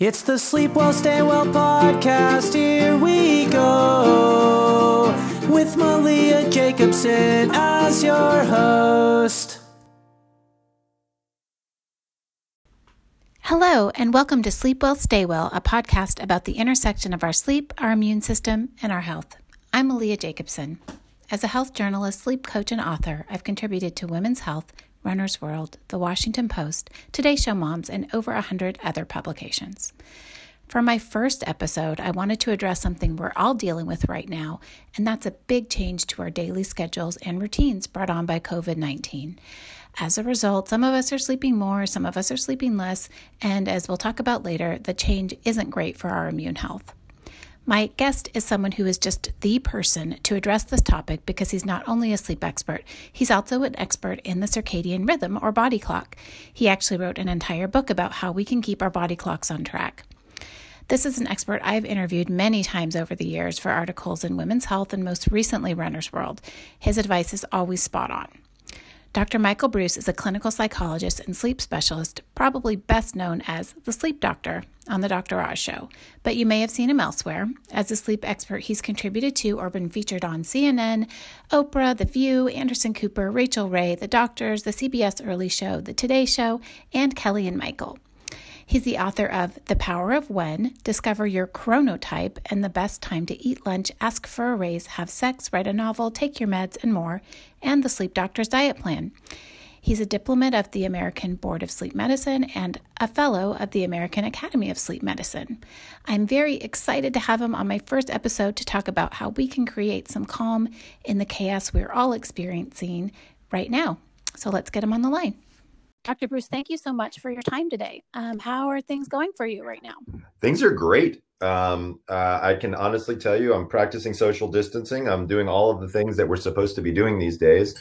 It's the Sleep Well, Stay Well podcast. Here we go with Malia Jacobson as your host. Hello, and welcome to Sleep Well, Stay Well, a podcast about the intersection of our sleep, our immune system, and our health. I'm Malia Jacobson. As a health journalist, sleep coach, and author, I've contributed to Women's Health Runner's World, The Washington Post, Today Show Moms, and over a hundred other publications. For my first episode, I wanted to address something we're all dealing with right now, and that's a big change to our daily schedules and routines brought on by COVID 19. As a result, some of us are sleeping more, some of us are sleeping less, and as we'll talk about later, the change isn't great for our immune health. My guest is someone who is just the person to address this topic because he's not only a sleep expert, he's also an expert in the circadian rhythm or body clock. He actually wrote an entire book about how we can keep our body clocks on track. This is an expert I've interviewed many times over the years for articles in Women's Health and most recently Runner's World. His advice is always spot on. Dr. Michael Breus is a clinical psychologist and sleep specialist, probably best known as the sleep doctor on the Dr. Oz show, but you may have seen him elsewhere. As a sleep expert, he's contributed to or been featured on CNN, Oprah, The View, Anderson Cooper, Rachael Ray, The Doctors, The CBS Early Show, The Today Show, and Kelly and Michael. He's the author of The Power of When, Discover Your Chronotype and the Best Time to Eat Lunch, Ask for a Raise, Have Sex, Write a Novel, Take Your Meds, and more, and The Sleep Doctor's Diet Plan. He's a diplomat of the American Board of Sleep Medicine and a fellow of the American Academy of Sleep Medicine. I'm very excited to have him on my first episode to talk about how we can create some calm in the chaos we're all experiencing right now. So let's get him on the line. Dr. Breus, thank you so much for your time today. Um, how are things going for you right now? Things are great. Um, uh, I can honestly tell you, I'm practicing social distancing. I'm doing all of the things that we're supposed to be doing these days.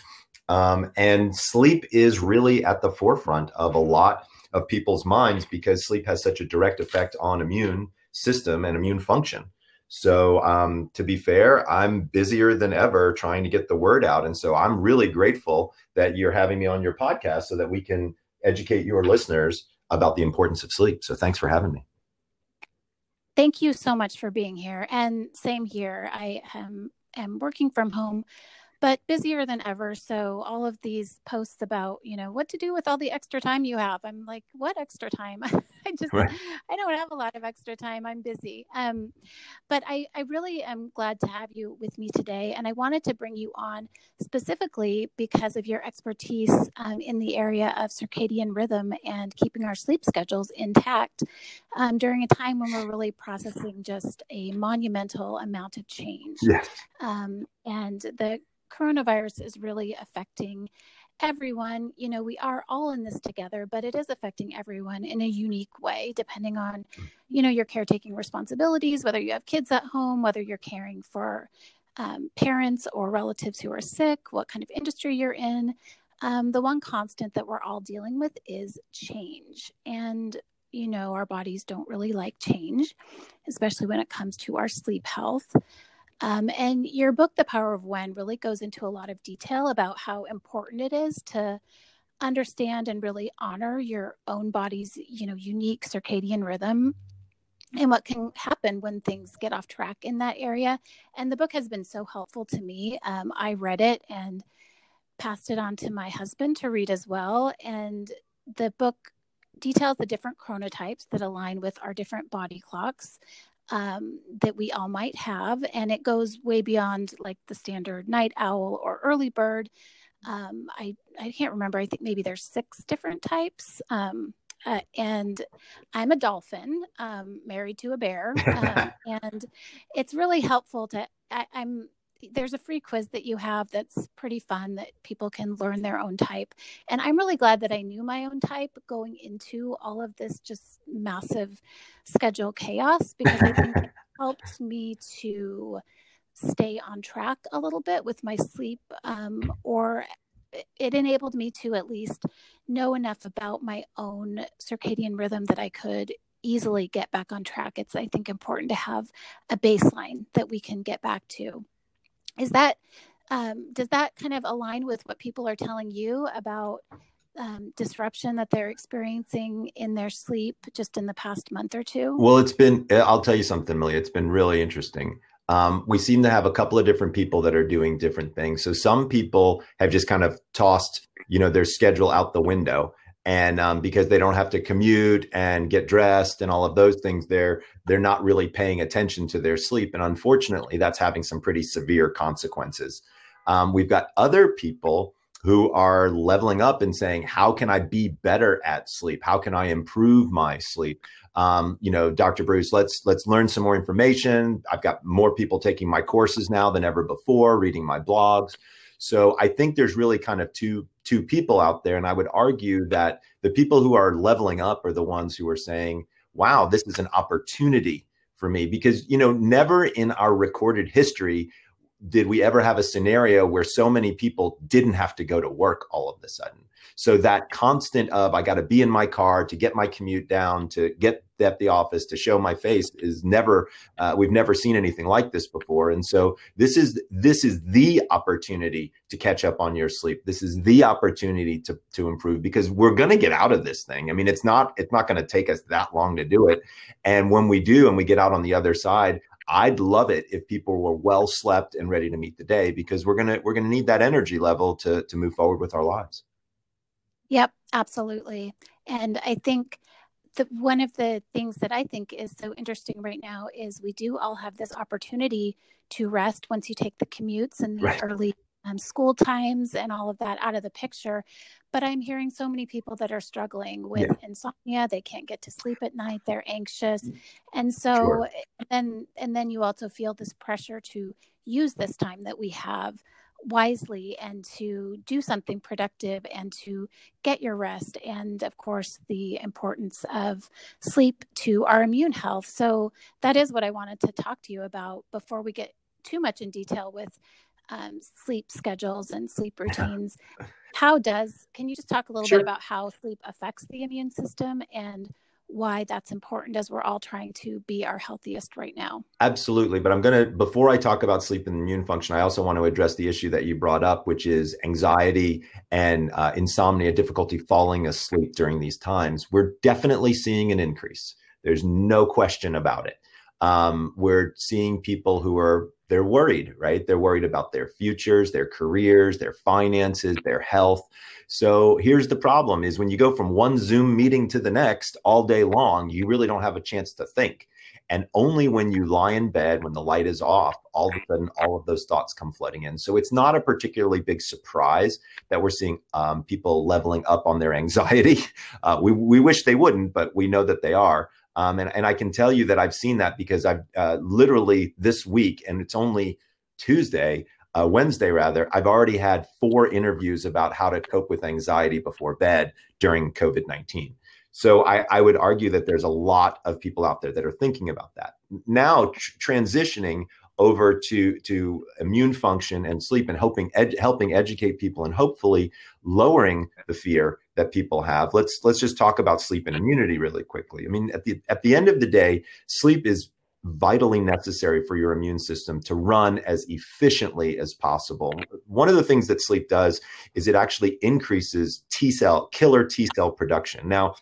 Um, and sleep is really at the forefront of a lot of people's minds because sleep has such a direct effect on immune system and immune function. So, um, to be fair, I'm busier than ever trying to get the word out. And so I'm really grateful that you're having me on your podcast so that we can educate your listeners about the importance of sleep. So, thanks for having me. Thank you so much for being here. And same here. I am, am working from home but busier than ever. So all of these posts about, you know, what to do with all the extra time you have. I'm like, what extra time? I just right. I don't have a lot of extra time. I'm busy. Um, but I, I really am glad to have you with me today. And I wanted to bring you on specifically because of your expertise um, in the area of circadian rhythm and keeping our sleep schedules intact um, during a time when we're really processing just a monumental amount of change. Yes. Um, and the coronavirus is really affecting everyone. You know, we are all in this together, but it is affecting everyone in a unique way, depending on, you know, your caretaking responsibilities, whether you have kids at home, whether you're caring for um, parents or relatives who are sick, what kind of industry you're in. Um, the one constant that we're all dealing with is change. And, you know, our bodies don't really like change, especially when it comes to our sleep health. Um, and your book, The Power of When, really goes into a lot of detail about how important it is to understand and really honor your own body's, you know, unique circadian rhythm and what can happen when things get off track in that area. And the book has been so helpful to me. Um, I read it and passed it on to my husband to read as well. And the book details the different chronotypes that align with our different body clocks um, that we all might have. And it goes way beyond like the standard night owl or early bird. Um, I, I can't remember. I think maybe there's six different types. Um, uh, and I'm a dolphin, um, married to a bear. Um, and it's really helpful to, I, I'm there's a free quiz that you have that's pretty fun that people can learn their own type. And I'm really glad that I knew my own type going into all of this just massive schedule chaos because I think it helped me to stay on track a little bit with my sleep um, or it enabled me to at least know enough about my own circadian rhythm that I could easily get back on track. It's, I think, important to have a baseline that we can get back to is that um, does that kind of align with what people are telling you about um, disruption that they're experiencing in their sleep just in the past month or two? Well, it's been, I'll tell you something, Millie. It's been really interesting. Um, we seem to have a couple of different people that are doing different things. So some people have just kind of tossed, you know, their schedule out the window and um, because they don't have to commute and get dressed and all of those things they're they're not really paying attention to their sleep and unfortunately that's having some pretty severe consequences. Um, we've got other people who are leveling up and saying how can i be better at sleep? How can i improve my sleep? Um, you know dr breus let's let's learn some more information. I've got more people taking my courses now than ever before reading my blogs so I think there's really kind of two two people out there, and I would argue that the people who are leveling up are the ones who are saying, "Wow, this is an opportunity for me," because you know, never in our recorded history did we ever have a scenario where so many people didn't have to go to work all of a sudden. So that constant of I got to be in my car to get my commute down, to get at the office, to show my face is never. Uh, we've never seen anything like this before, and so this is this is the opportunity to catch up on your sleep. This is the opportunity to to improve because we're going to get out of this thing. I mean, it's not it's not going to take us that long to do it, and when we do, and we get out on the other side, I'd love it if people were well slept and ready to meet the day because we're gonna we're gonna need that energy level to to move forward with our lives. Yep, absolutely. And I think the, one of the things that I think is so interesting right now is we do all have this opportunity to rest once you take the commutes and the right. early um, school times and all of that out of the picture. But I'm hearing so many people that are struggling with yeah. insomnia. They can't get to sleep at night. They're anxious, mm. and so sure. then and then you also feel this pressure to use this time that we have wisely and to do something productive and to get your rest and of course the importance of sleep to our immune health so that is what i wanted to talk to you about before we get too much in detail with um, sleep schedules and sleep routines how does can you just talk a little sure. bit about how sleep affects the immune system and why that's important as we're all trying to be our healthiest right now. Absolutely. But I'm going to, before I talk about sleep and immune function, I also want to address the issue that you brought up, which is anxiety and uh, insomnia, difficulty falling asleep during these times. We're definitely seeing an increase. There's no question about it. Um, we're seeing people who are they're worried, right? They're worried about their futures, their careers, their finances, their health. So here's the problem is when you go from one Zoom meeting to the next all day long, you really don't have a chance to think. And only when you lie in bed, when the light is off, all of a sudden, all of those thoughts come flooding in. So it's not a particularly big surprise that we're seeing um, people leveling up on their anxiety. Uh, we, we wish they wouldn't, but we know that they are. Um, and, and I can tell you that I've seen that because I've uh, literally this week, and it's only Tuesday, uh, Wednesday rather, I've already had four interviews about how to cope with anxiety before bed during COVID 19. So I, I, would argue that there's a lot of people out there that are thinking about that. Now, tr- transitioning over to to immune function and sleep and helping ed- helping educate people and hopefully lowering the fear that people have. Let's let's just talk about sleep and immunity really quickly. I mean at the at the end of the day sleep is vitally necessary for your immune system to run as efficiently as possible. One of the things that sleep does is it actually increases t cell killer t cell production. Now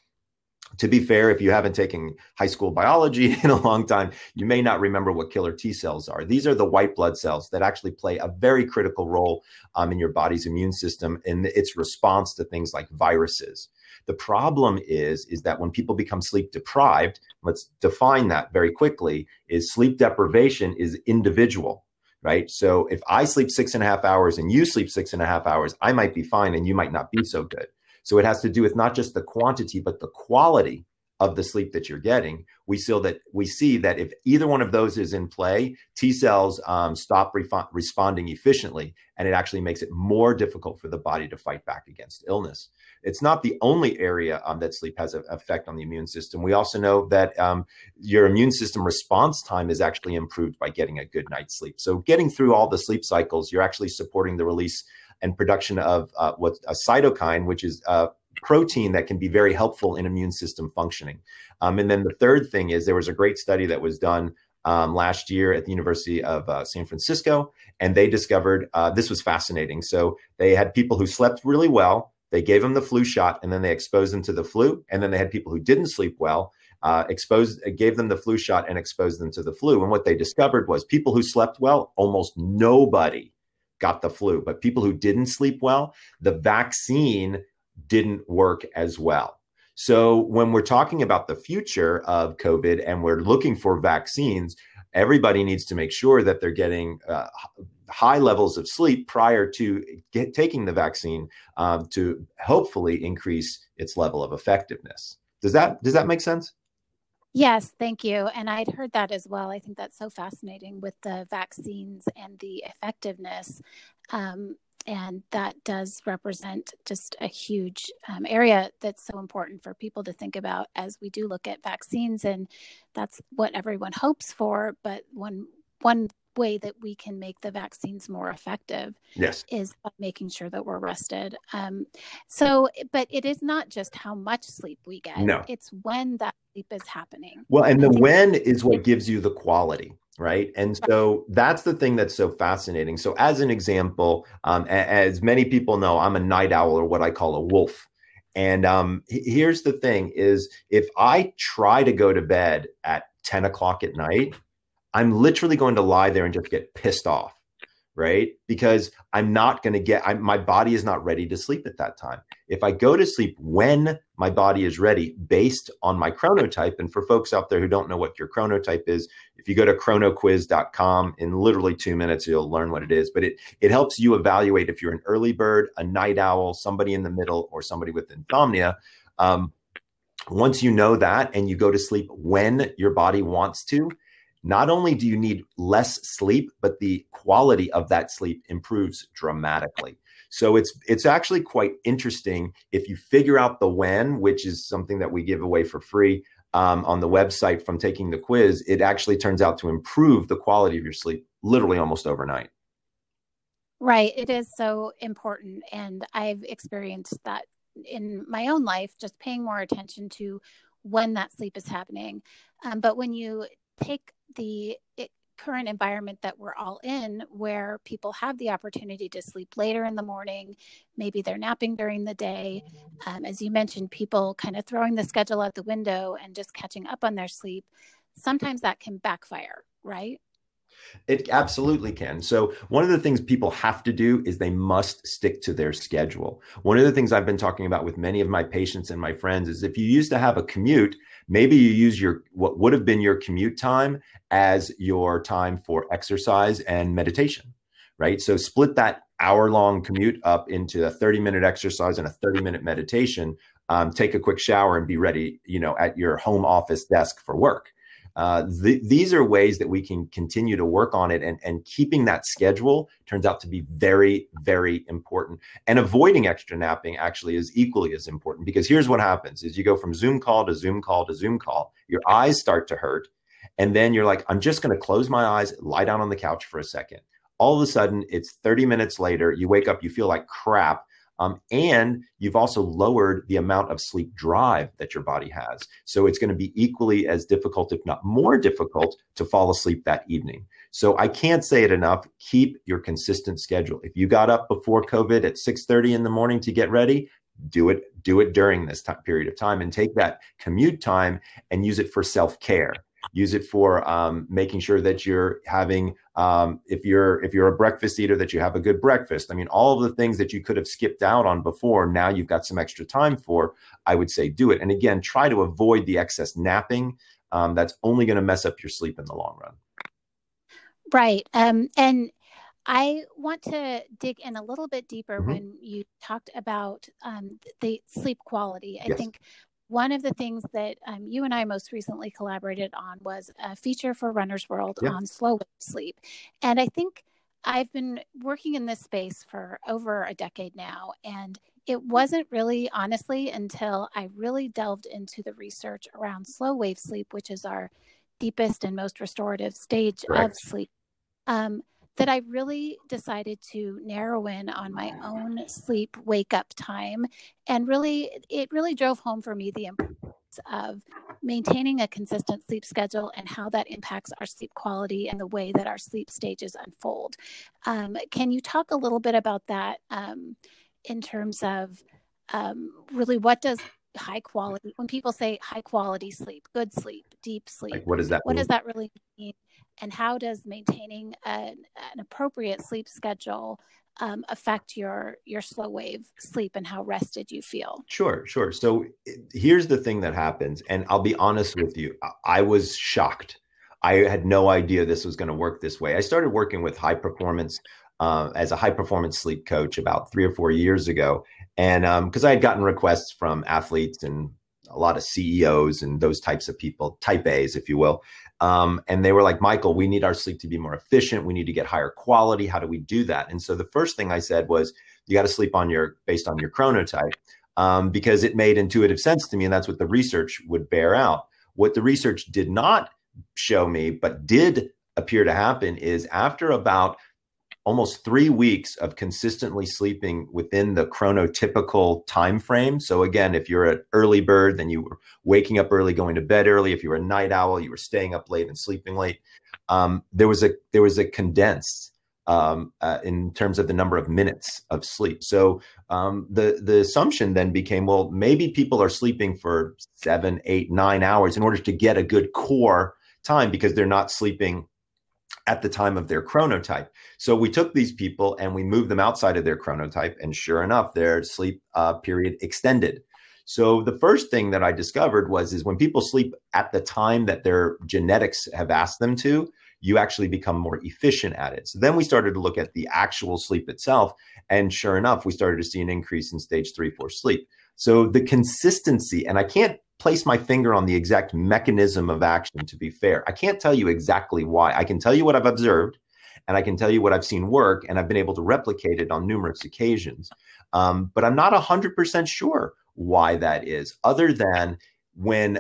to be fair, if you haven't taken high school biology in a long time, you may not remember what killer T cells are. These are the white blood cells that actually play a very critical role um, in your body's immune system and its response to things like viruses. The problem is, is that when people become sleep deprived, let's define that very quickly, is sleep deprivation is individual right? So if I sleep six and a half hours and you sleep six and a half hours, I might be fine and you might not be so good. So it has to do with not just the quantity, but the quality of the sleep that you're getting. We see that we see that if either one of those is in play, T cells um, stop responding efficiently, and it actually makes it more difficult for the body to fight back against illness. It's not the only area um, that sleep has an effect on the immune system. We also know that um, your immune system response time is actually improved by getting a good night's sleep. So, getting through all the sleep cycles, you're actually supporting the release and production of uh, what's a cytokine, which is a protein that can be very helpful in immune system functioning. Um, and then the third thing is there was a great study that was done um, last year at the University of uh, San Francisco, and they discovered uh, this was fascinating. So they had people who slept really well, They gave them the flu shot and then they exposed them to the flu. And then they had people who didn't sleep well, uh, exposed, gave them the flu shot and exposed them to the flu. And what they discovered was people who slept well, almost nobody got the flu. But people who didn't sleep well, the vaccine didn't work as well. So when we're talking about the future of COVID and we're looking for vaccines, everybody needs to make sure that they're getting uh, high levels of sleep prior to get, taking the vaccine um, to hopefully increase its level of effectiveness. Does that does that make sense? Yes, thank you. And I'd heard that as well. I think that's so fascinating with the vaccines and the effectiveness. Um, and that does represent just a huge um, area that's so important for people to think about as we do look at vaccines. And that's what everyone hopes for. But one one way that we can make the vaccines more effective yes. is making sure that we're rested. Um, so but it is not just how much sleep we get. No. It's when that sleep is happening. Well and the when is what gives you the quality right? And so that's the thing that's so fascinating. So as an example um, as many people know i'm a night owl or what i call a wolf. And um, here's the thing is if i try to go to bed at 10 o'clock at night I'm literally going to lie there and just get pissed off, right? Because I'm not going to get, I'm, my body is not ready to sleep at that time. If I go to sleep when my body is ready based on my chronotype, and for folks out there who don't know what your chronotype is, if you go to chronoquiz.com in literally two minutes, you'll learn what it is. But it, it helps you evaluate if you're an early bird, a night owl, somebody in the middle, or somebody with insomnia. Um, once you know that and you go to sleep when your body wants to, not only do you need less sleep, but the quality of that sleep improves dramatically. So it's it's actually quite interesting if you figure out the when, which is something that we give away for free um, on the website from taking the quiz. It actually turns out to improve the quality of your sleep literally almost overnight. Right, it is so important, and I've experienced that in my own life, just paying more attention to when that sleep is happening. Um, but when you take the current environment that we're all in, where people have the opportunity to sleep later in the morning, maybe they're napping during the day. Um, as you mentioned, people kind of throwing the schedule out the window and just catching up on their sleep. Sometimes that can backfire, right? It absolutely can. So, one of the things people have to do is they must stick to their schedule. One of the things I've been talking about with many of my patients and my friends is if you used to have a commute, maybe you use your what would have been your commute time as your time for exercise and meditation, right? So, split that hour long commute up into a 30 minute exercise and a 30 minute meditation. Um, take a quick shower and be ready, you know, at your home office desk for work uh, th- these are ways that we can continue to work on it and, and keeping that schedule turns out to be very very important. And avoiding extra napping actually is equally as important because here's what happens is you go from zoom call to zoom call to zoom call your eyes start to hurt and then you're like i'm just going to close my eyes lie down on the couch for a second. All of a sudden it's 30 minutes later you wake up you feel like crap um, and you've also lowered the amount of sleep drive that your body has. So it's going to be equally as difficult, if not more difficult, to fall asleep that evening. So I can't say it enough. Keep your consistent schedule. If you got up before COVID at 6:30 in the morning to get ready, do it do it during this time, period of time and take that commute time and use it for self-care use it for um, making sure that you're having um, if you're if you're a breakfast eater that you have a good breakfast i mean all of the things that you could have skipped out on before now you've got some extra time for i would say do it and again try to avoid the excess napping um, that's only going to mess up your sleep in the long run right um, and I want to dig in a little bit deeper mm-hmm. when you talked about um, the sleep quality. I yes. think one of the things that um, you and I most recently collaborated on was a feature for Runner's World on slow wave sleep. And I think I've been working in this space for over a decade now. And it wasn't really, honestly, until I really delved into the research around slow wave sleep, which is our deepest and most restorative stage of sleep. Um, that I really decided to narrow in on my own sleep wake up time. And really, it really drove home for me the importance of maintaining a consistent sleep schedule and how that impacts our sleep quality and the way that our sleep stages unfold. Um, can you talk a little bit about that um, in terms of? um, really what does high quality when people say high quality sleep good sleep deep sleep like what does that what mean? does that really mean and how does maintaining an, an appropriate sleep schedule um, affect your your slow wave sleep and how rested you feel? Sure sure. So here's the thing that happens and i'll be honest with you i was shocked. I had no idea this was going to work this way. I started working with high performance uh, as a high performance sleep coach about three or four years ago and because um, i had gotten requests from athletes and a lot of ceos and those types of people type a's if you will um, and they were like, Michael, we need our sleep to be more efficient. We need to get higher quality. How do we do that? And so the first thing I said was, you got to sleep on your based on your chronotype um, because it made intuitive sense to me, and that's what the research would bear out. What the research did not show me, but did appear to happen, is after about almost three weeks of consistently sleeping within the chronotypical time frame. So again, if you're an early bird, then you were waking up early, going to bed early. If you were a night owl, you were staying up late and sleeping late. Um, there was a there was a condensed um, uh, in terms of the number of minutes of sleep. So um, the the assumption then became, well, maybe people are sleeping for seven, eight, nine hours in order to get a good core time because they're not sleeping at the time of their chronotype. So we took these people and we moved them outside of their chronotype, and sure enough, their sleep uh, period extended. So the first thing that I discovered was is when people sleep at the time that their genetics have asked them to, you actually become more efficient at it. So then we started to look at the actual sleep itself, and sure enough, we started to see an increase in stage three, four sleep. So the consistency, and I can't place my finger on the exact mechanism of action to be fair. I can't tell you exactly why. I can tell you what I've observed and I can tell you what I've seen work and I've been able to replicate it on numerous occasions. Um, but I'm not 100% sure why that is, other than when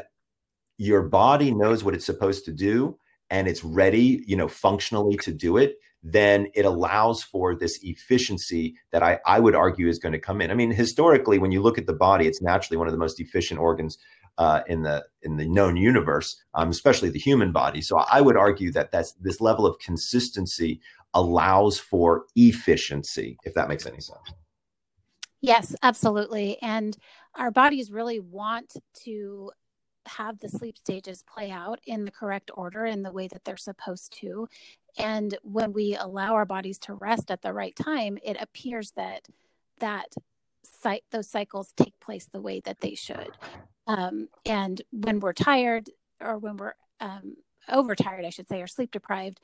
your body knows what it's supposed to do and it's ready, you know, functionally to do it, then it allows for this efficiency that I, I would argue is going to come in. I mean, historically, when you look at the body, it's naturally one of the most efficient organs uh, in the in the known universe, um, especially the human body. So I would argue that that's this level of consistency allows for efficiency, if that makes any sense. Yes, absolutely. And our bodies really want to have the sleep stages play out in the correct order in the way that they're supposed to. And when we allow our bodies to rest at the right time, it appears that that those cycles take place the way that they should. Um, and when we're tired or when we're um, overtired, I should say, or sleep deprived,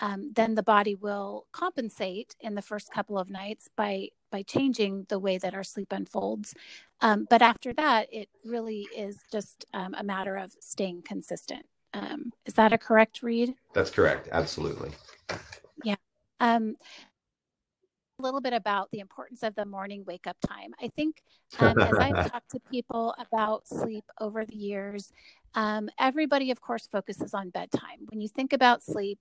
um, then the body will compensate in the first couple of nights by by changing the way that our sleep unfolds. Um, but after that, it really is just um, a matter of staying consistent. Um, is that a correct read? That's correct. Absolutely. Yeah. Um, a little bit about the importance of the morning wake up time. I think um, as I've talked to people about sleep over the years, um, everybody, of course, focuses on bedtime. When you think about sleep,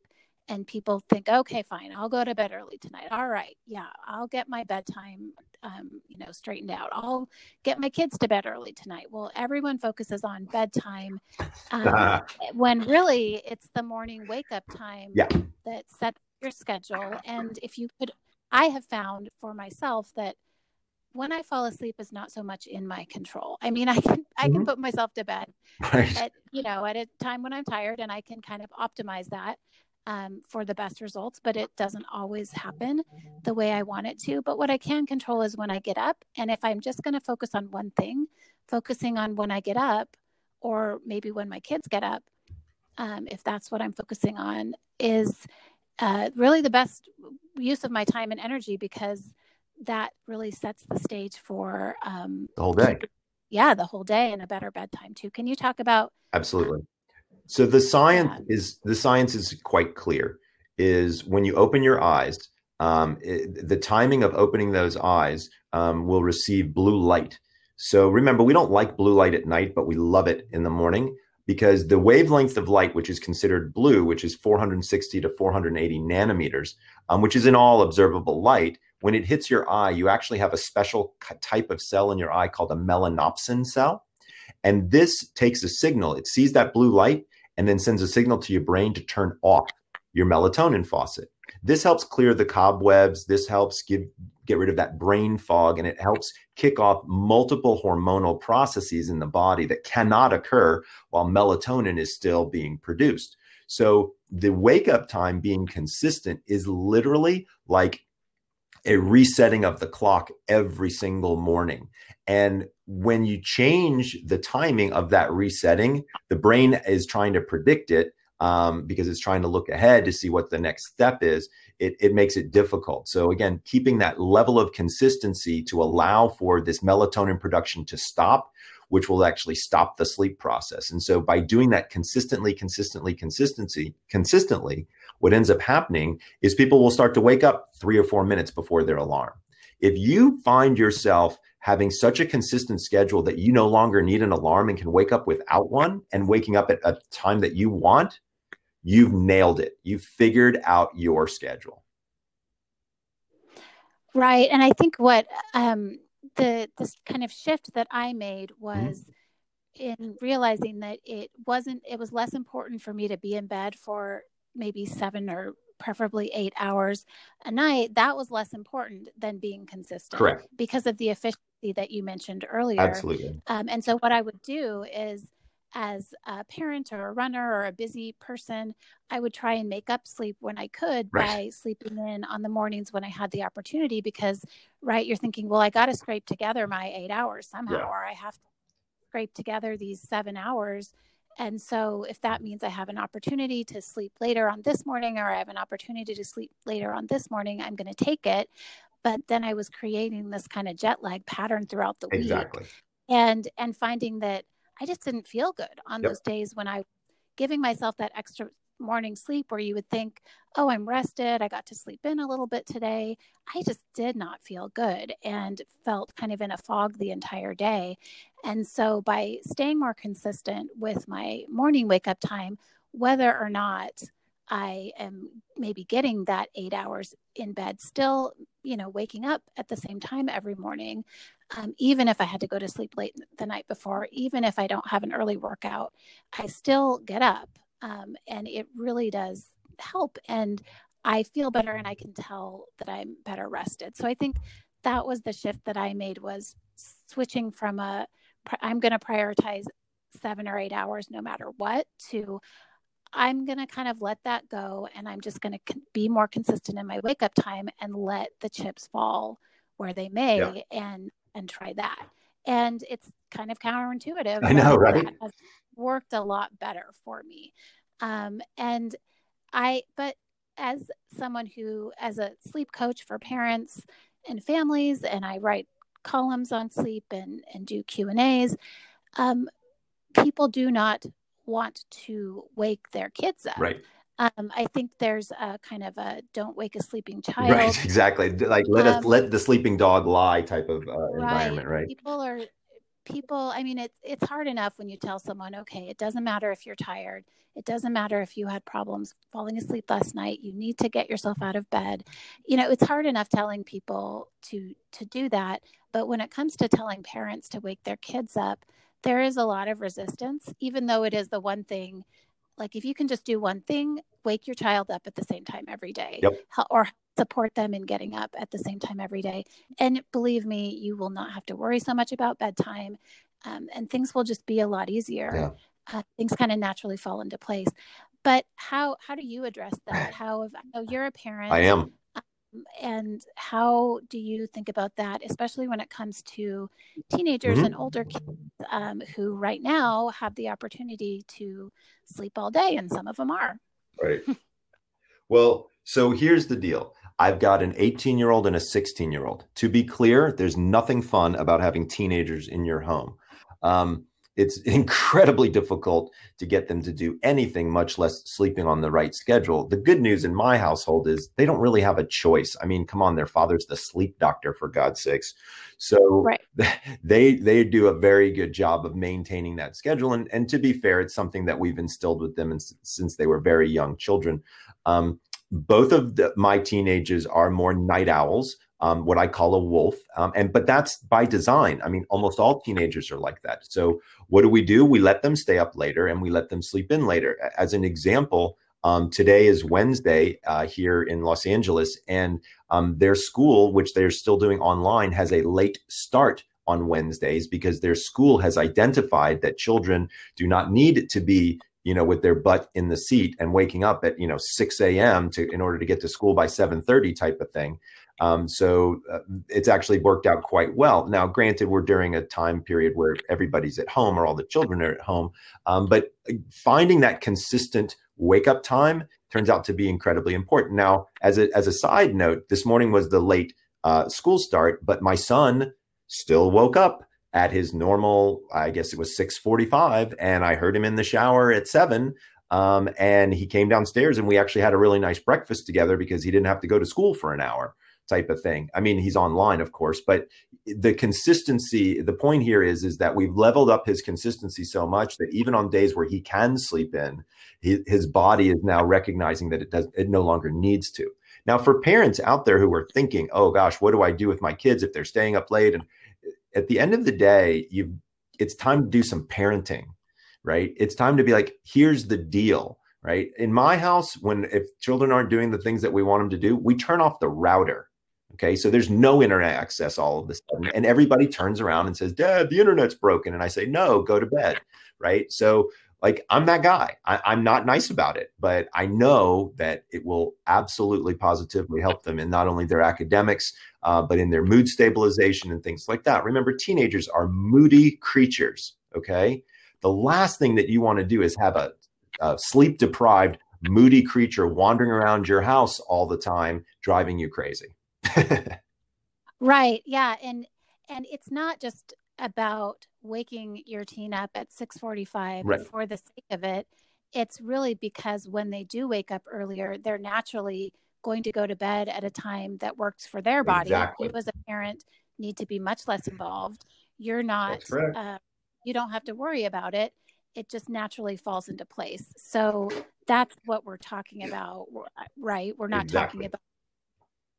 and people think, okay, fine, I'll go to bed early tonight. All right, yeah, I'll get my bedtime, um, you know, straightened out. I'll get my kids to bed early tonight. Well, everyone focuses on bedtime, um, when really it's the morning wake up time yeah. that sets your schedule. And if you could I have found for myself that when I fall asleep is not so much in my control. I mean, I can I can mm-hmm. put myself to bed right. at you know at a time when I'm tired, and I can kind of optimize that um, for the best results. But it doesn't always happen the way I want it to. But what I can control is when I get up, and if I'm just going to focus on one thing, focusing on when I get up, or maybe when my kids get up, um, if that's what I'm focusing on, is uh, really the best use of my time and energy because that really sets the stage for um, the whole day. Yeah, the whole day and a better bedtime too. Can you talk about? Absolutely. So the science yeah. is the science is quite clear. Is when you open your eyes, um, it, the timing of opening those eyes um, will receive blue light. So remember, we don't like blue light at night, but we love it in the morning because the wavelength of light, which is considered blue, which is 460 to 480 nanometers, um, which is in all observable light, when it hits your eye, you actually have a special type of cell in your eye called a melanopsin cell. And this takes a signal, it sees that blue light and then sends a signal to your brain to turn off your melatonin faucet. This helps clear the cobwebs. This helps give get rid of that brain fog and it helps kick off multiple hormonal processes in the body that cannot occur while melatonin is still being produced. So the wake up time being consistent is literally like a resetting of the clock every single morning. And when you change the timing of that resetting, the brain is trying to predict it um, because it's trying to look ahead to see what the next step is. It, it makes it difficult. So, again, keeping that level of consistency to allow for this melatonin production to stop which will actually stop the sleep process. And so by doing that consistently, consistently, consistency, consistently, what ends up happening is people will start to wake up three or four minutes before their alarm. If you find yourself having such a consistent schedule that you no longer need an alarm and can wake up without one and waking up at a time that you want, you've nailed it. You've figured out your schedule. Right. And I think what um, the this kind of shift that I made mm-hmm. was mm-hmm. in realizing that it wasn't it was less important for me to be in bed for maybe 7 or preferably 8 hours a night that was less important than being consistent Correct. because of the efficiency that you mentioned earlier Absolutely. Um, and so what I would do is as a parent or a runner or a busy person, I would try and make up sleep when I could right. by sleeping in on the mornings when I had the opportunity. Because, right, you're thinking, well, I got to scrape together my eight hours somehow, yeah. or I have to scrape together these seven hours. And so, if that means I have an opportunity to sleep later on this morning, or I have an opportunity to sleep later on this morning, I'm going to take it. But then I was creating this kind of jet lag pattern throughout the exactly. week, and and finding that I just didn't feel good on yep. those days when I giving myself that extra morning sleep where you would think, oh, I'm rested. I got to sleep in a little bit today. I just did not feel good and felt kind of in a fog the entire day. And so by staying more consistent with my morning wake up time, whether or not I am maybe getting that eight hours in bed, still, you know, waking up at the same time every morning, um, even if I had to go to sleep late the night before, even if I don't have an early workout, I still get up. Um, and it really does help. And I feel better and I can tell that I'm better rested. So I think that was the shift that I made was switching from a I'm going to prioritize seven or eight hours no matter what to I'm going to kind of let that go and I'm just going to be more consistent in my wake up time and let the chips fall where they may yeah. and and try that. And it's kind of counterintuitive. I know, right? Worked a lot better for me. Um, and I, but as someone who, as a sleep coach for parents and families, and I write columns on sleep and, and do Q and A's, um, people do not want to wake their kids up. Right. Um, I think there's a kind of a "don't wake a sleeping child." Right, exactly. Like let um, us let the sleeping dog lie type of uh, right. environment, right? People are people. I mean, it's it's hard enough when you tell someone, okay, it doesn't matter if you're tired. It doesn't matter if you had problems falling asleep last night. You need to get yourself out of bed. You know, it's hard enough telling people to to do that, but when it comes to telling parents to wake their kids up, there is a lot of resistance, even though it is the one thing like if you can just do one thing wake your child up at the same time every day yep. or support them in getting up at the same time every day. And believe me you will not have to worry so much about bedtime um, and things will just be a lot easier. Yeah. uh, things kind of naturally fall into place. But how how do you address that? How have, i know you're a parent. I am. And how do you think about that especially when it comes to teenagers mm-hmm. and older kids um, who right now have the opportunity to sleep all day and some of them are? Right. Well so here's the deal I've got an 18 year old and a 16 year old. To be clear, there's nothing fun about having teenagers in your home. Um, it's incredibly difficult to get them to do anything, much less sleeping on the right schedule. The good news in my household is they don't really have a choice. I mean, come on, their father's the sleep doctor for God's sakes. So right. they they do a very good job of maintaining that schedule. And and to be fair, it's something that we've instilled with them since they were very young children. Um, both of the, my teenagers are more night owls um, what I call a wolf. Um, and but that's by design. I mean, almost all teenagers are like that. So what do we do? We let them stay up later and we let them sleep in later. As an example, Um, today is Wednesday uh, here in Los Angeles, and um, their school, which they're still doing online, has a late start on Wednesdays because their school has identified that children do not need to be you know with their butt in the seat and waking up at you know 6 a.m to in order to get to school by 7.30 type of thing. Um, so uh, it's actually worked out quite well. Now granted we're during a time period where everybody's at home or all the children are at home um, but uh, finding that consistent wake up time turns out to be incredibly important. Now as a, as a side note this morning was the late uh, school start but my son still woke up at his normal i guess it was 6.45 and i heard him in the shower at 7 um, and he came downstairs and we actually had a really nice breakfast together because he didn't have to go to school for an hour type of thing. I mean he's online of course but the consistency the point here is is that we've leveled up his consistency so much that even on days where he can sleep in he, his body is now recognizing that it does it no longer needs to. Now for parents out there who are thinking oh gosh what do i do with my kids if they're staying up late and at the end of the day, you it's time to do some parenting, right? It's time to be like, here's the deal, right? In my house, when if children aren't doing the things that we want them to do, we turn off the router. Okay, so there's no internet access all of a sudden, and everybody turns around and says, "Dad, the internet's broken," and I say, "No, go to bed." Right? So like I'm that guy. I, am not nice about it, but I know that it will absolutely positively help them in not only their academics, uh, but in their mood stabilization and things like that. Remember, teenagers are moody creatures. Okay. The last thing that you want to do is have a, a sleep deprived, moody creature wandering around your house all the time, driving you crazy. right. Yeah. And, and it's not just about waking your teen up at 6:45 right. for the sake of it it's really because when they do wake up earlier they're naturally going to go to bed at a time that works for their body exactly. you as a parent need to be much less involved you're not uh, you don't have to worry about it it just naturally falls into place so that's what we're talking about right we're not exactly. talking about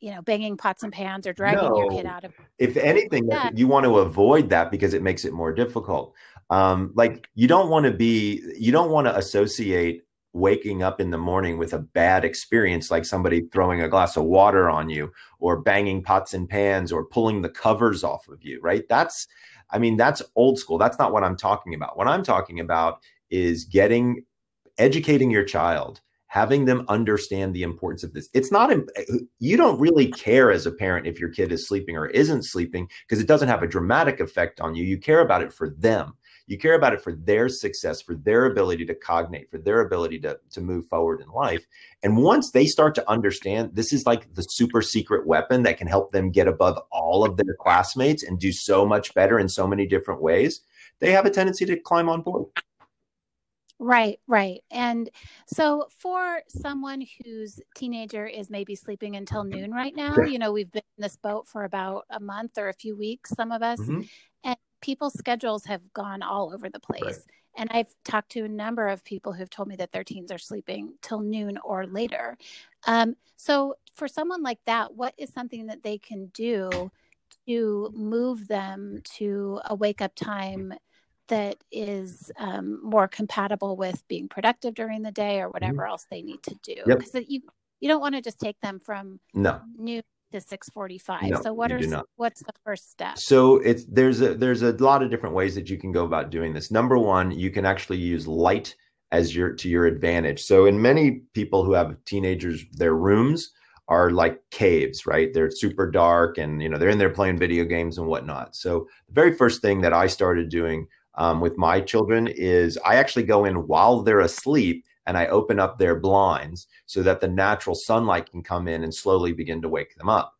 you know, banging pots and pans or dragging no. your kid out of. If anything, yeah. you want to avoid that because it makes it more difficult. Um, like you don't want to be, you don't want to associate waking up in the morning with a bad experience, like somebody throwing a glass of water on you, or banging pots and pans, or pulling the covers off of you. Right? That's, I mean, that's old school. That's not what I'm talking about. What I'm talking about is getting, educating your child having them understand the importance of this. It's not, eh, you don't really care as a parent if your kid is sleeping or isn't sleeping because it doesn't have a dramatic effect on you. You care about it for them. You care about it for their success, for their ability to cognate, for their ability to, to move forward in life. And once they start to understand this is like the super secret weapon that can help them get above all of their classmates and do so much better in so many different ways, they have a tendency to climb on board. Right, right. And so for someone whose teenager is maybe sleeping until noon right now, you know, we've been in this boat for about a month or a few weeks, some of us, mm-hmm. and people's schedules have gone all over the place. Right. And I've talked to a number of people who've told me that their teens are sleeping till noon or later. Um, so for someone like that, what is something that they can do to move them to a wake up time that is um, more compatible with being productive during the day or mm-hmm. whatever mm-hmm. else they need to do because yep. you you don't want to just take them from no new to 645 no, so what are what's the first step? So it's there's a there's a lot of different ways that you can go about doing this. Number one you can actually use light as your to your advantage. So in many people who have teenagers their rooms are like caves right? They're super dark and you know they're in there playing video games and whatnot. So the very first thing that i started doing um, with my children is I actually go in while they're asleep and I open up their blinds so that the natural sunlight can come in and slowly begin to wake them up.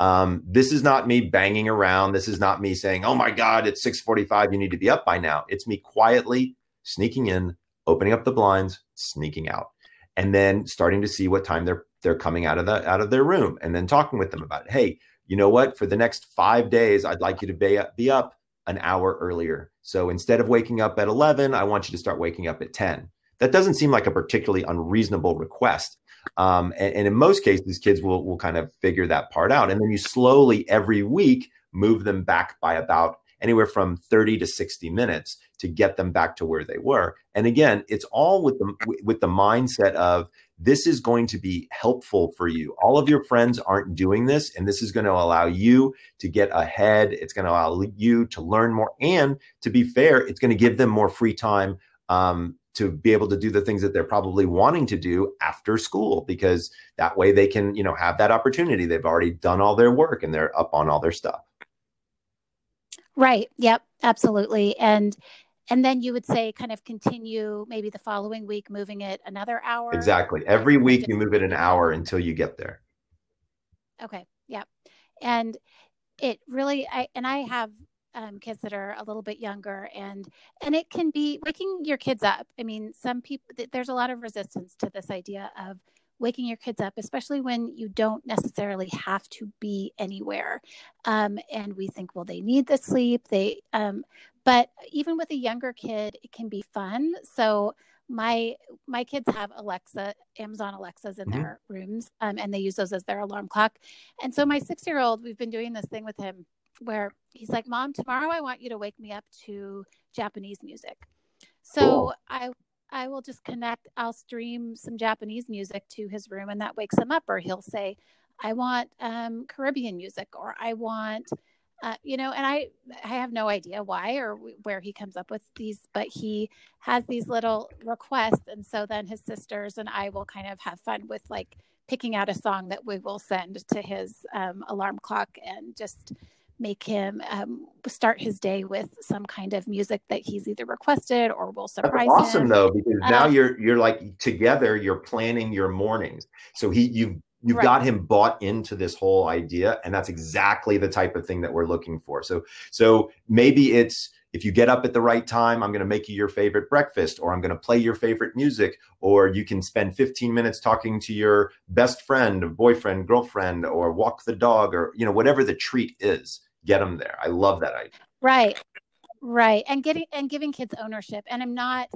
Um, this is not me banging around. This is not me saying, "Oh my God, it's 6:45. You need to be up by now." It's me quietly sneaking in, opening up the blinds, sneaking out, and then starting to see what time they're they're coming out of the out of their room, and then talking with them about. Hey, you know what? For the next five days, I'd like you to be be up an hour earlier. So instead of waking up at 11, I want you to start waking up at 10. That doesn't seem like a particularly unreasonable request. Um, and, and, in most cases, kids will, will kind of figure that part out. And then you slowly every week move them back by about anywhere from 30 to 60 minutes to get them back to where they were. And again, it's all with the with the mindset of this is going to be helpful for you. All of your friends aren't doing this, and this is going to allow you to get ahead. It's going to allow you to learn more. And to be fair, it's going to give them more free time um, to be able to do the things that they're probably wanting to do after school because that way they can, you know, have that opportunity. They've already done all their work and they're up on all their stuff. Right. Yep. Absolutely. And and then you would say kind of continue maybe the following week moving it another hour exactly every week you move it an hour until you get there okay yeah and it really i and i have um, kids that are a little bit younger and and it can be waking your kids up i mean some people there's a lot of resistance to this idea of waking your kids up, especially when you don't necessarily have to be anywhere. Um, and we think, well, they need the sleep. They, um, but even with a younger kid, it can be fun. So my my kids have Alexa, Amazon Alexas in mm-hmm. their rooms, um, and they use those as their alarm clock. And so my six year old, we've been doing this thing with him where he's like, "Mom, tomorrow I want you to wake me up to Japanese music." So cool. I I will just connect, I'll stream some Japanese music to his room and that wakes him up. Or he'll say, I want um, Caribbean music or I want, uh, you know, and I, I have no idea why or where he comes up with these, but he has these little requests. And so then his sisters and I will kind of have fun with like picking out a song that we will send to his um, alarm clock and just make him um, start his day with some kind of music that he's either requested or will surprise That's awesome him. though because uh, now you're you're like together you're planning your mornings so he you've you've right. got him bought into this whole idea and that's exactly the type of thing that we're looking for so so maybe it's if you get up at the right time, I'm going to make you your favorite breakfast, or I'm going to play your favorite music, or you can spend 15 minutes talking to your best friend, boyfriend, girlfriend, or walk the dog, or you know whatever the treat is. Get them there. I love that idea. Right, right, and getting and giving kids ownership. And I'm not,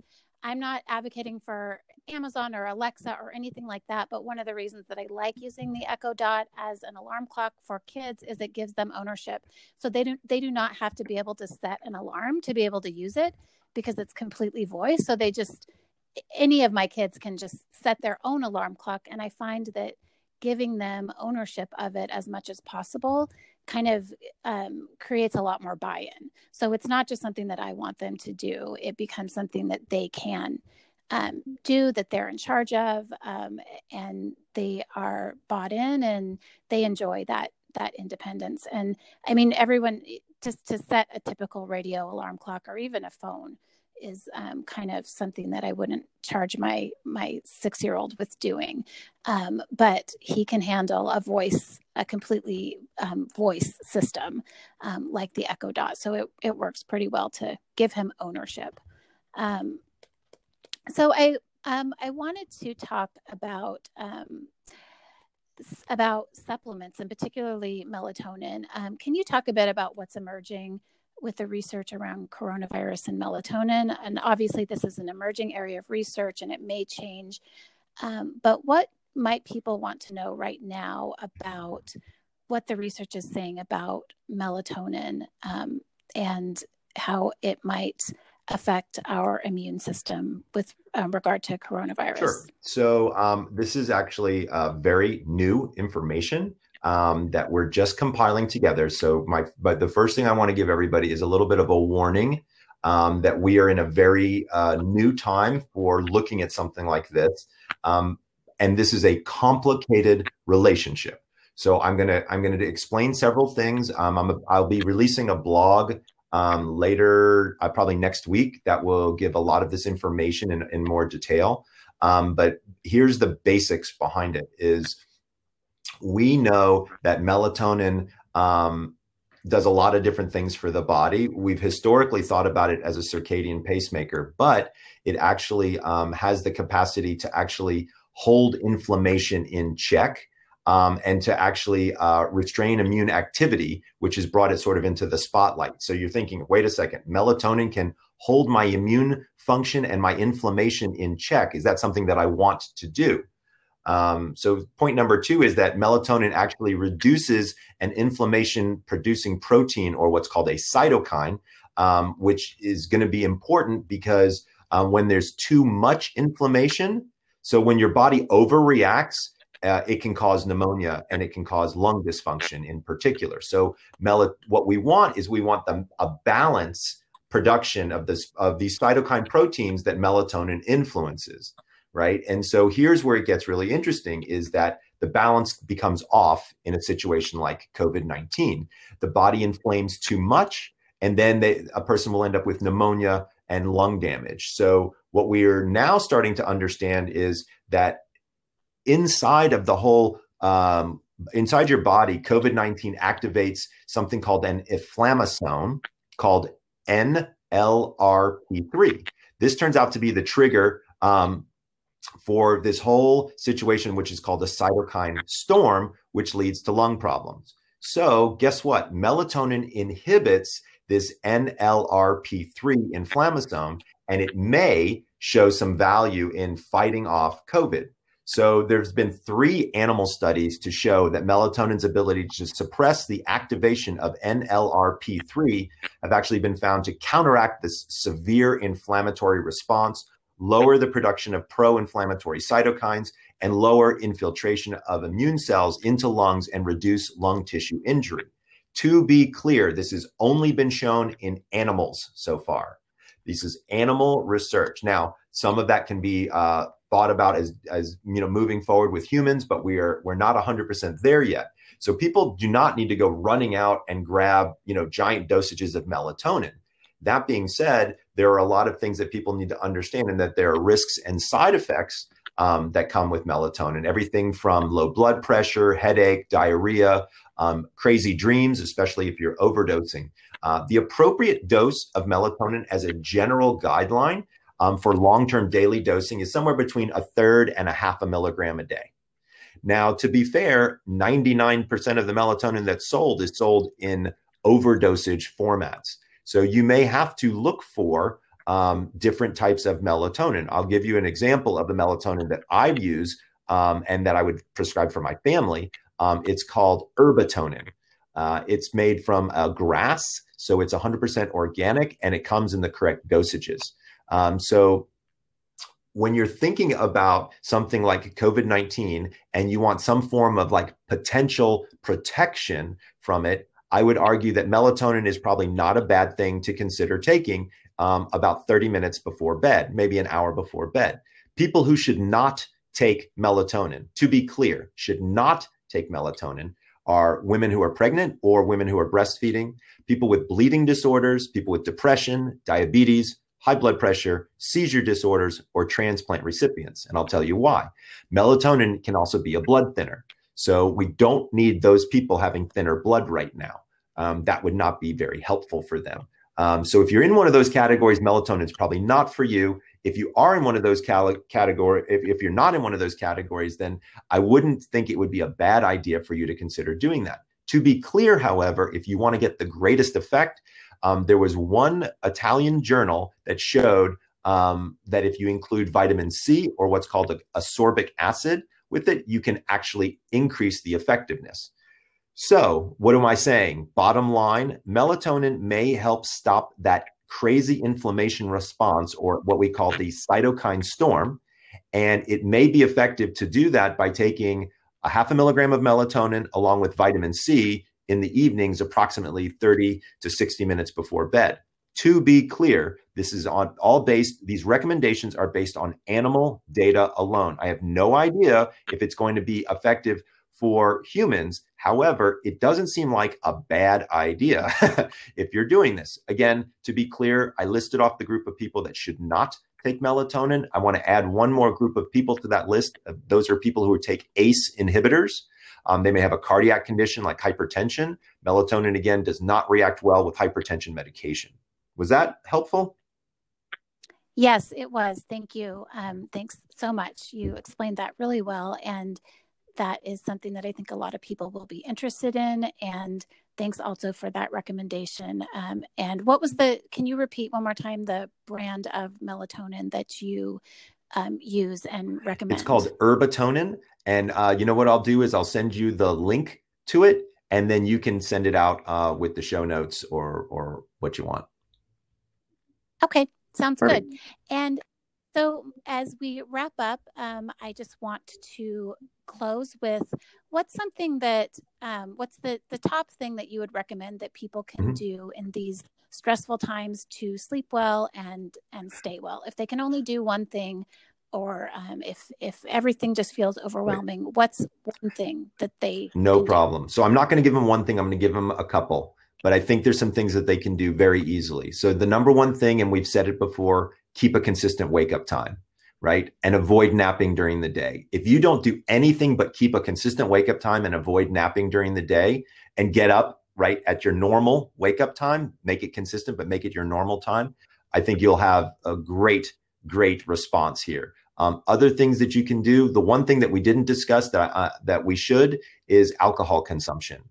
I'm not advocating for Amazon or Alexa or anything like that. But one of the reasons that I like using the Echo Dot as an alarm clock for kids is it gives them ownership. So they don't they do not have to be able to set an alarm to be able to use it because it's completely voice. So they just any of my kids can just set their own alarm clock. And I find that giving them ownership of it as much as possible kind of um, creates a lot more buy-in. So it's not just something that i want them to do. It becomes something that they can um, do that they're in charge of um, and they are bought in and they enjoy that that independence. And i mean everyone just to set a typical radio alarm clock or even a phone is um, kind of something that I wouldn't charge my my six year old with doing, um, but he can handle a voice a completely um, voice system um, like the Echo Dot, so it it works pretty well to give him ownership. Um, so I um, I wanted to talk about about supplements and particularly melatonin. Can you talk a bit about what's emerging with the research around coronavirus and melatonin? And obviously, this is an emerging area of research and it may change. Um, but what might people want to know right now about what the research is saying about melatonin um, and how it might affect our immune system with um, regard to coronavirus? Sure. So, um, this is actually uh, very new information um, that we're just compiling together. So, my but the first thing I want to give everybody is a little bit of a warning um, that we are in a very uh, new time for looking at something like this, um, and this is a complicated relationship. So I'm gonna I'm gonna explain several things. Um, I'm a, I'll be releasing a blog um, later, uh, probably next week, that will give a lot of this information in, in more detail. Um, but here's the basics behind it: is we know that melatonin um, does a lot of different things for the body. We've historically thought about it as a circadian pacemaker, but it actually um, has the capacity to actually hold inflammation in check um, and to actually uh, restrain immune activity, which has brought it sort of into the spotlight. So you're thinking, wait a second, melatonin can hold my immune function and my inflammation in check. Is that something that I want to do? Um, so, point number two is that melatonin actually reduces an inflammation producing protein or what's called a cytokine, um, which is going to be important because um, when there's too much inflammation, so when your body overreacts, uh, it can cause pneumonia and it can cause lung dysfunction in particular. So, mel- what we want is we want the, a balance production of this of these cytokine proteins that melatonin influences right? And so here's where it gets really interesting is that the balance becomes off in a situation like covid-19 the body inflames too much and then they, a person will end up with pneumonia and lung damage. So what we are now starting to understand is that inside of the whole um, inside your body covid-19 activates something called an inflammasome called NLRP3. This turns out to be the trigger um, for this whole situation, which is called a cytokine storm, which leads to lung problems. So, guess what? Melatonin inhibits this NLRP3 inflammasome, and it may show some value in fighting off COVID. So there's been three animal studies to show that melatonin's ability to suppress the activation of NLRP3 have actually been found to counteract this severe inflammatory response, lower the production of pro-inflammatory cytokines, and lower infiltration of immune cells into lungs and reduce lung tissue injury. To be clear, this has only been shown in animals so far. This is animal research. Now, some of that can be uh, thought about as as you know moving forward with humans but we are we're not 100% there yet so people do not need to go running out and grab you know giant dosages of melatonin that being said there are a lot of things that people need to understand and that there are risks and side effects um, that come with melatonin everything from low blood pressure headache diarrhea um, crazy dreams especially if you're overdosing uh, the appropriate dose of melatonin as a general guideline um, for long term daily dosing is somewhere between a third and a half a milligram a day. Now, to be fair, 99% of the melatonin that's sold is sold in overdosage formats. So you may have to look for um, different types of melatonin. I'll give you an example of the melatonin that I use um, and that I would prescribe for my family. Um, it's called Herbatonin. Uh, it's made from a grass, so it's 100% organic and it comes in the correct dosages. Um, so when you're thinking about something like COVID 19 and you want some form of like potential protection from it, I would argue that melatonin is probably not a bad thing to consider taking um, about 30 minutes before bed, maybe an hour before bed. People who should not take melatonin, to be clear, should not take melatonin are women who are pregnant or women who are breastfeeding, people with bleeding disorders, people with depression, diabetes, high blood pressure, seizure disorders, or transplant recipients. And I'll tell you why. Melatonin can also be a blood thinner. So we don't need those people having thinner blood right now. Um, that would not be very helpful for them. Um, so if you're in one of those categories, melatonin is probably not for you. If you are in one of those category, if, if you're not in one of those categories, then I wouldn't think it would be a bad idea for you to consider doing that. To be clear, however, if you want to get the greatest effect, um, there was one Italian journal that showed um, that if you include vitamin C or what's called a, ascorbic acid with it, you can actually increase the effectiveness. So, what am I saying? Bottom line melatonin may help stop that crazy inflammation response or what we call the cytokine storm. And it may be effective to do that by taking a half a milligram of melatonin along with vitamin C in the evenings, approximately 30 to 60 minutes before bed. To be clear, this is on all based, these recommendations are based on animal data alone. I have no idea if it's going to be effective for humans. However, it doesn't seem like a bad idea if you're doing this. Again, to be clear, I listed off the group of people that should not take melatonin. I want to add one more group of people to that list. Those are people who take ACE inhibitors. Um, they may have a cardiac condition like hypertension. Melatonin, again, does not react well with hypertension medication. Was that helpful? Yes, it was. Thank you. Um, thanks so much. You explained that really well. And that is something that I think a lot of people will be interested in. And thanks also for that recommendation. Um, and what was the, can you repeat one more time the brand of melatonin that you um, use and recommend? It's called Herbatonin, And uh, you know what I'll do is I'll send you the link to it, and then you can send it out uh, with the show notes or or what you want. Okay, sounds Perfect. good. And so, as we wrap up, um, I just want to close with what's something that um, what's the the top thing that you would recommend that people can mm-hmm. do in these stressful times to sleep well and and stay well. If they can only do one thing, or um, if if everything just feels overwhelming, right. what's one thing that they? No problem. Do? So I'm not going to give them one thing. I'm going to give them a couple. But I think there's some things that they can do very easily. So the number one thing, and we've said it before, keep a consistent wake up time right? And avoid napping during the day. If you don't do anything but keep a consistent wake up time and avoid napping during the day and get up right at your normal wake up time, make it consistent, but make it your normal time, I think you'll have a great, great response here. Um, other things that you can do. The one thing that we didn't discuss that uh, that we should is alcohol consumption.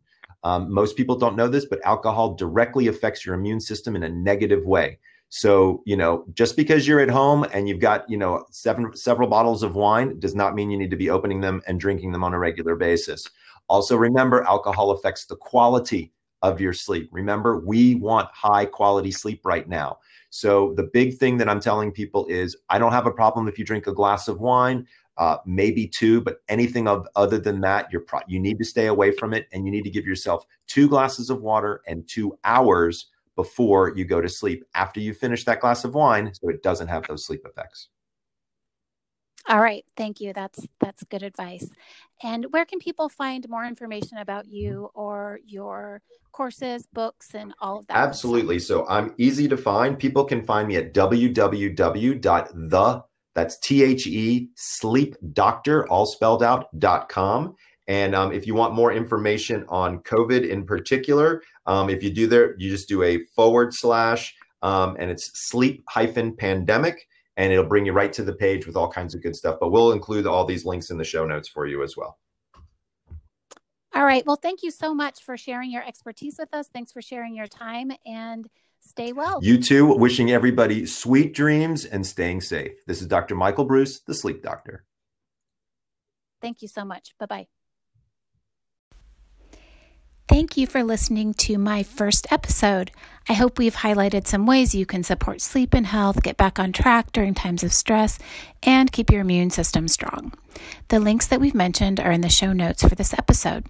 Um, most people don't know this, but alcohol directly affects your immune system in a negative way. So, you know, just because you're at home and you've got, you know, seven several bottles of wine does not mean you need to be opening them and drinking them on a regular basis. Also, remember alcohol affects the quality of your sleep. Remember, we want high quality sleep right now. So, the big thing that I'm telling people is I don't have a problem if you drink a glass of wine, uh, maybe two, but anything of, other than that, you're pro- you need to stay away from it and you need to give yourself two glasses of water and two hours before you go to sleep after you finish that glass of wine so it doesn't have those sleep effects. All right, thank you. That's that's good advice. And where can people find more information about you or your courses, books, and all of that? Absolutely. So I'm easy to find. People can find me at www.the that's T H E sleep doctor all spelled out dot com. And um, if you want more information on COVID in particular, um, if you do there, you just do a forward slash um, and it's sleep hyphen pandemic, and it'll bring you right to the page with all kinds of good stuff. But we'll include all these links in the show notes for you as well. All right. Well, thank you so much for sharing your expertise with us. Thanks for sharing your time and stay well. You too. Wishing everybody sweet dreams and staying safe. This is Dr. Michael Breus, the sleep doctor. Thank you so much. Bye bye. Thank you for listening to my first episode. I hope we've highlighted some ways you can support sleep and health, get back on track during times of stress, and keep your immune system strong. The links that we've mentioned are in the show notes for this episode.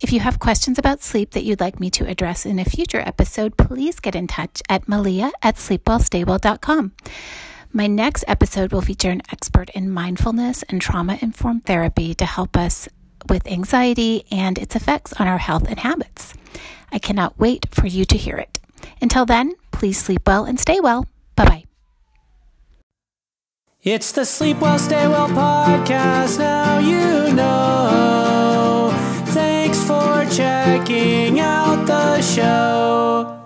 If you have questions about sleep that you'd like me to address in a future episode, please get in touch at malia at sleepwellstaywell.com. My next episode will feature an expert in mindfulness and trauma informed therapy to help us with anxiety and its effects on our health and habits. I cannot wait for you to hear it. Until then, please sleep well and stay well. Bye bye. It's the Sleep Well, Stay Well podcast. Now you know. Thanks for checking out the show.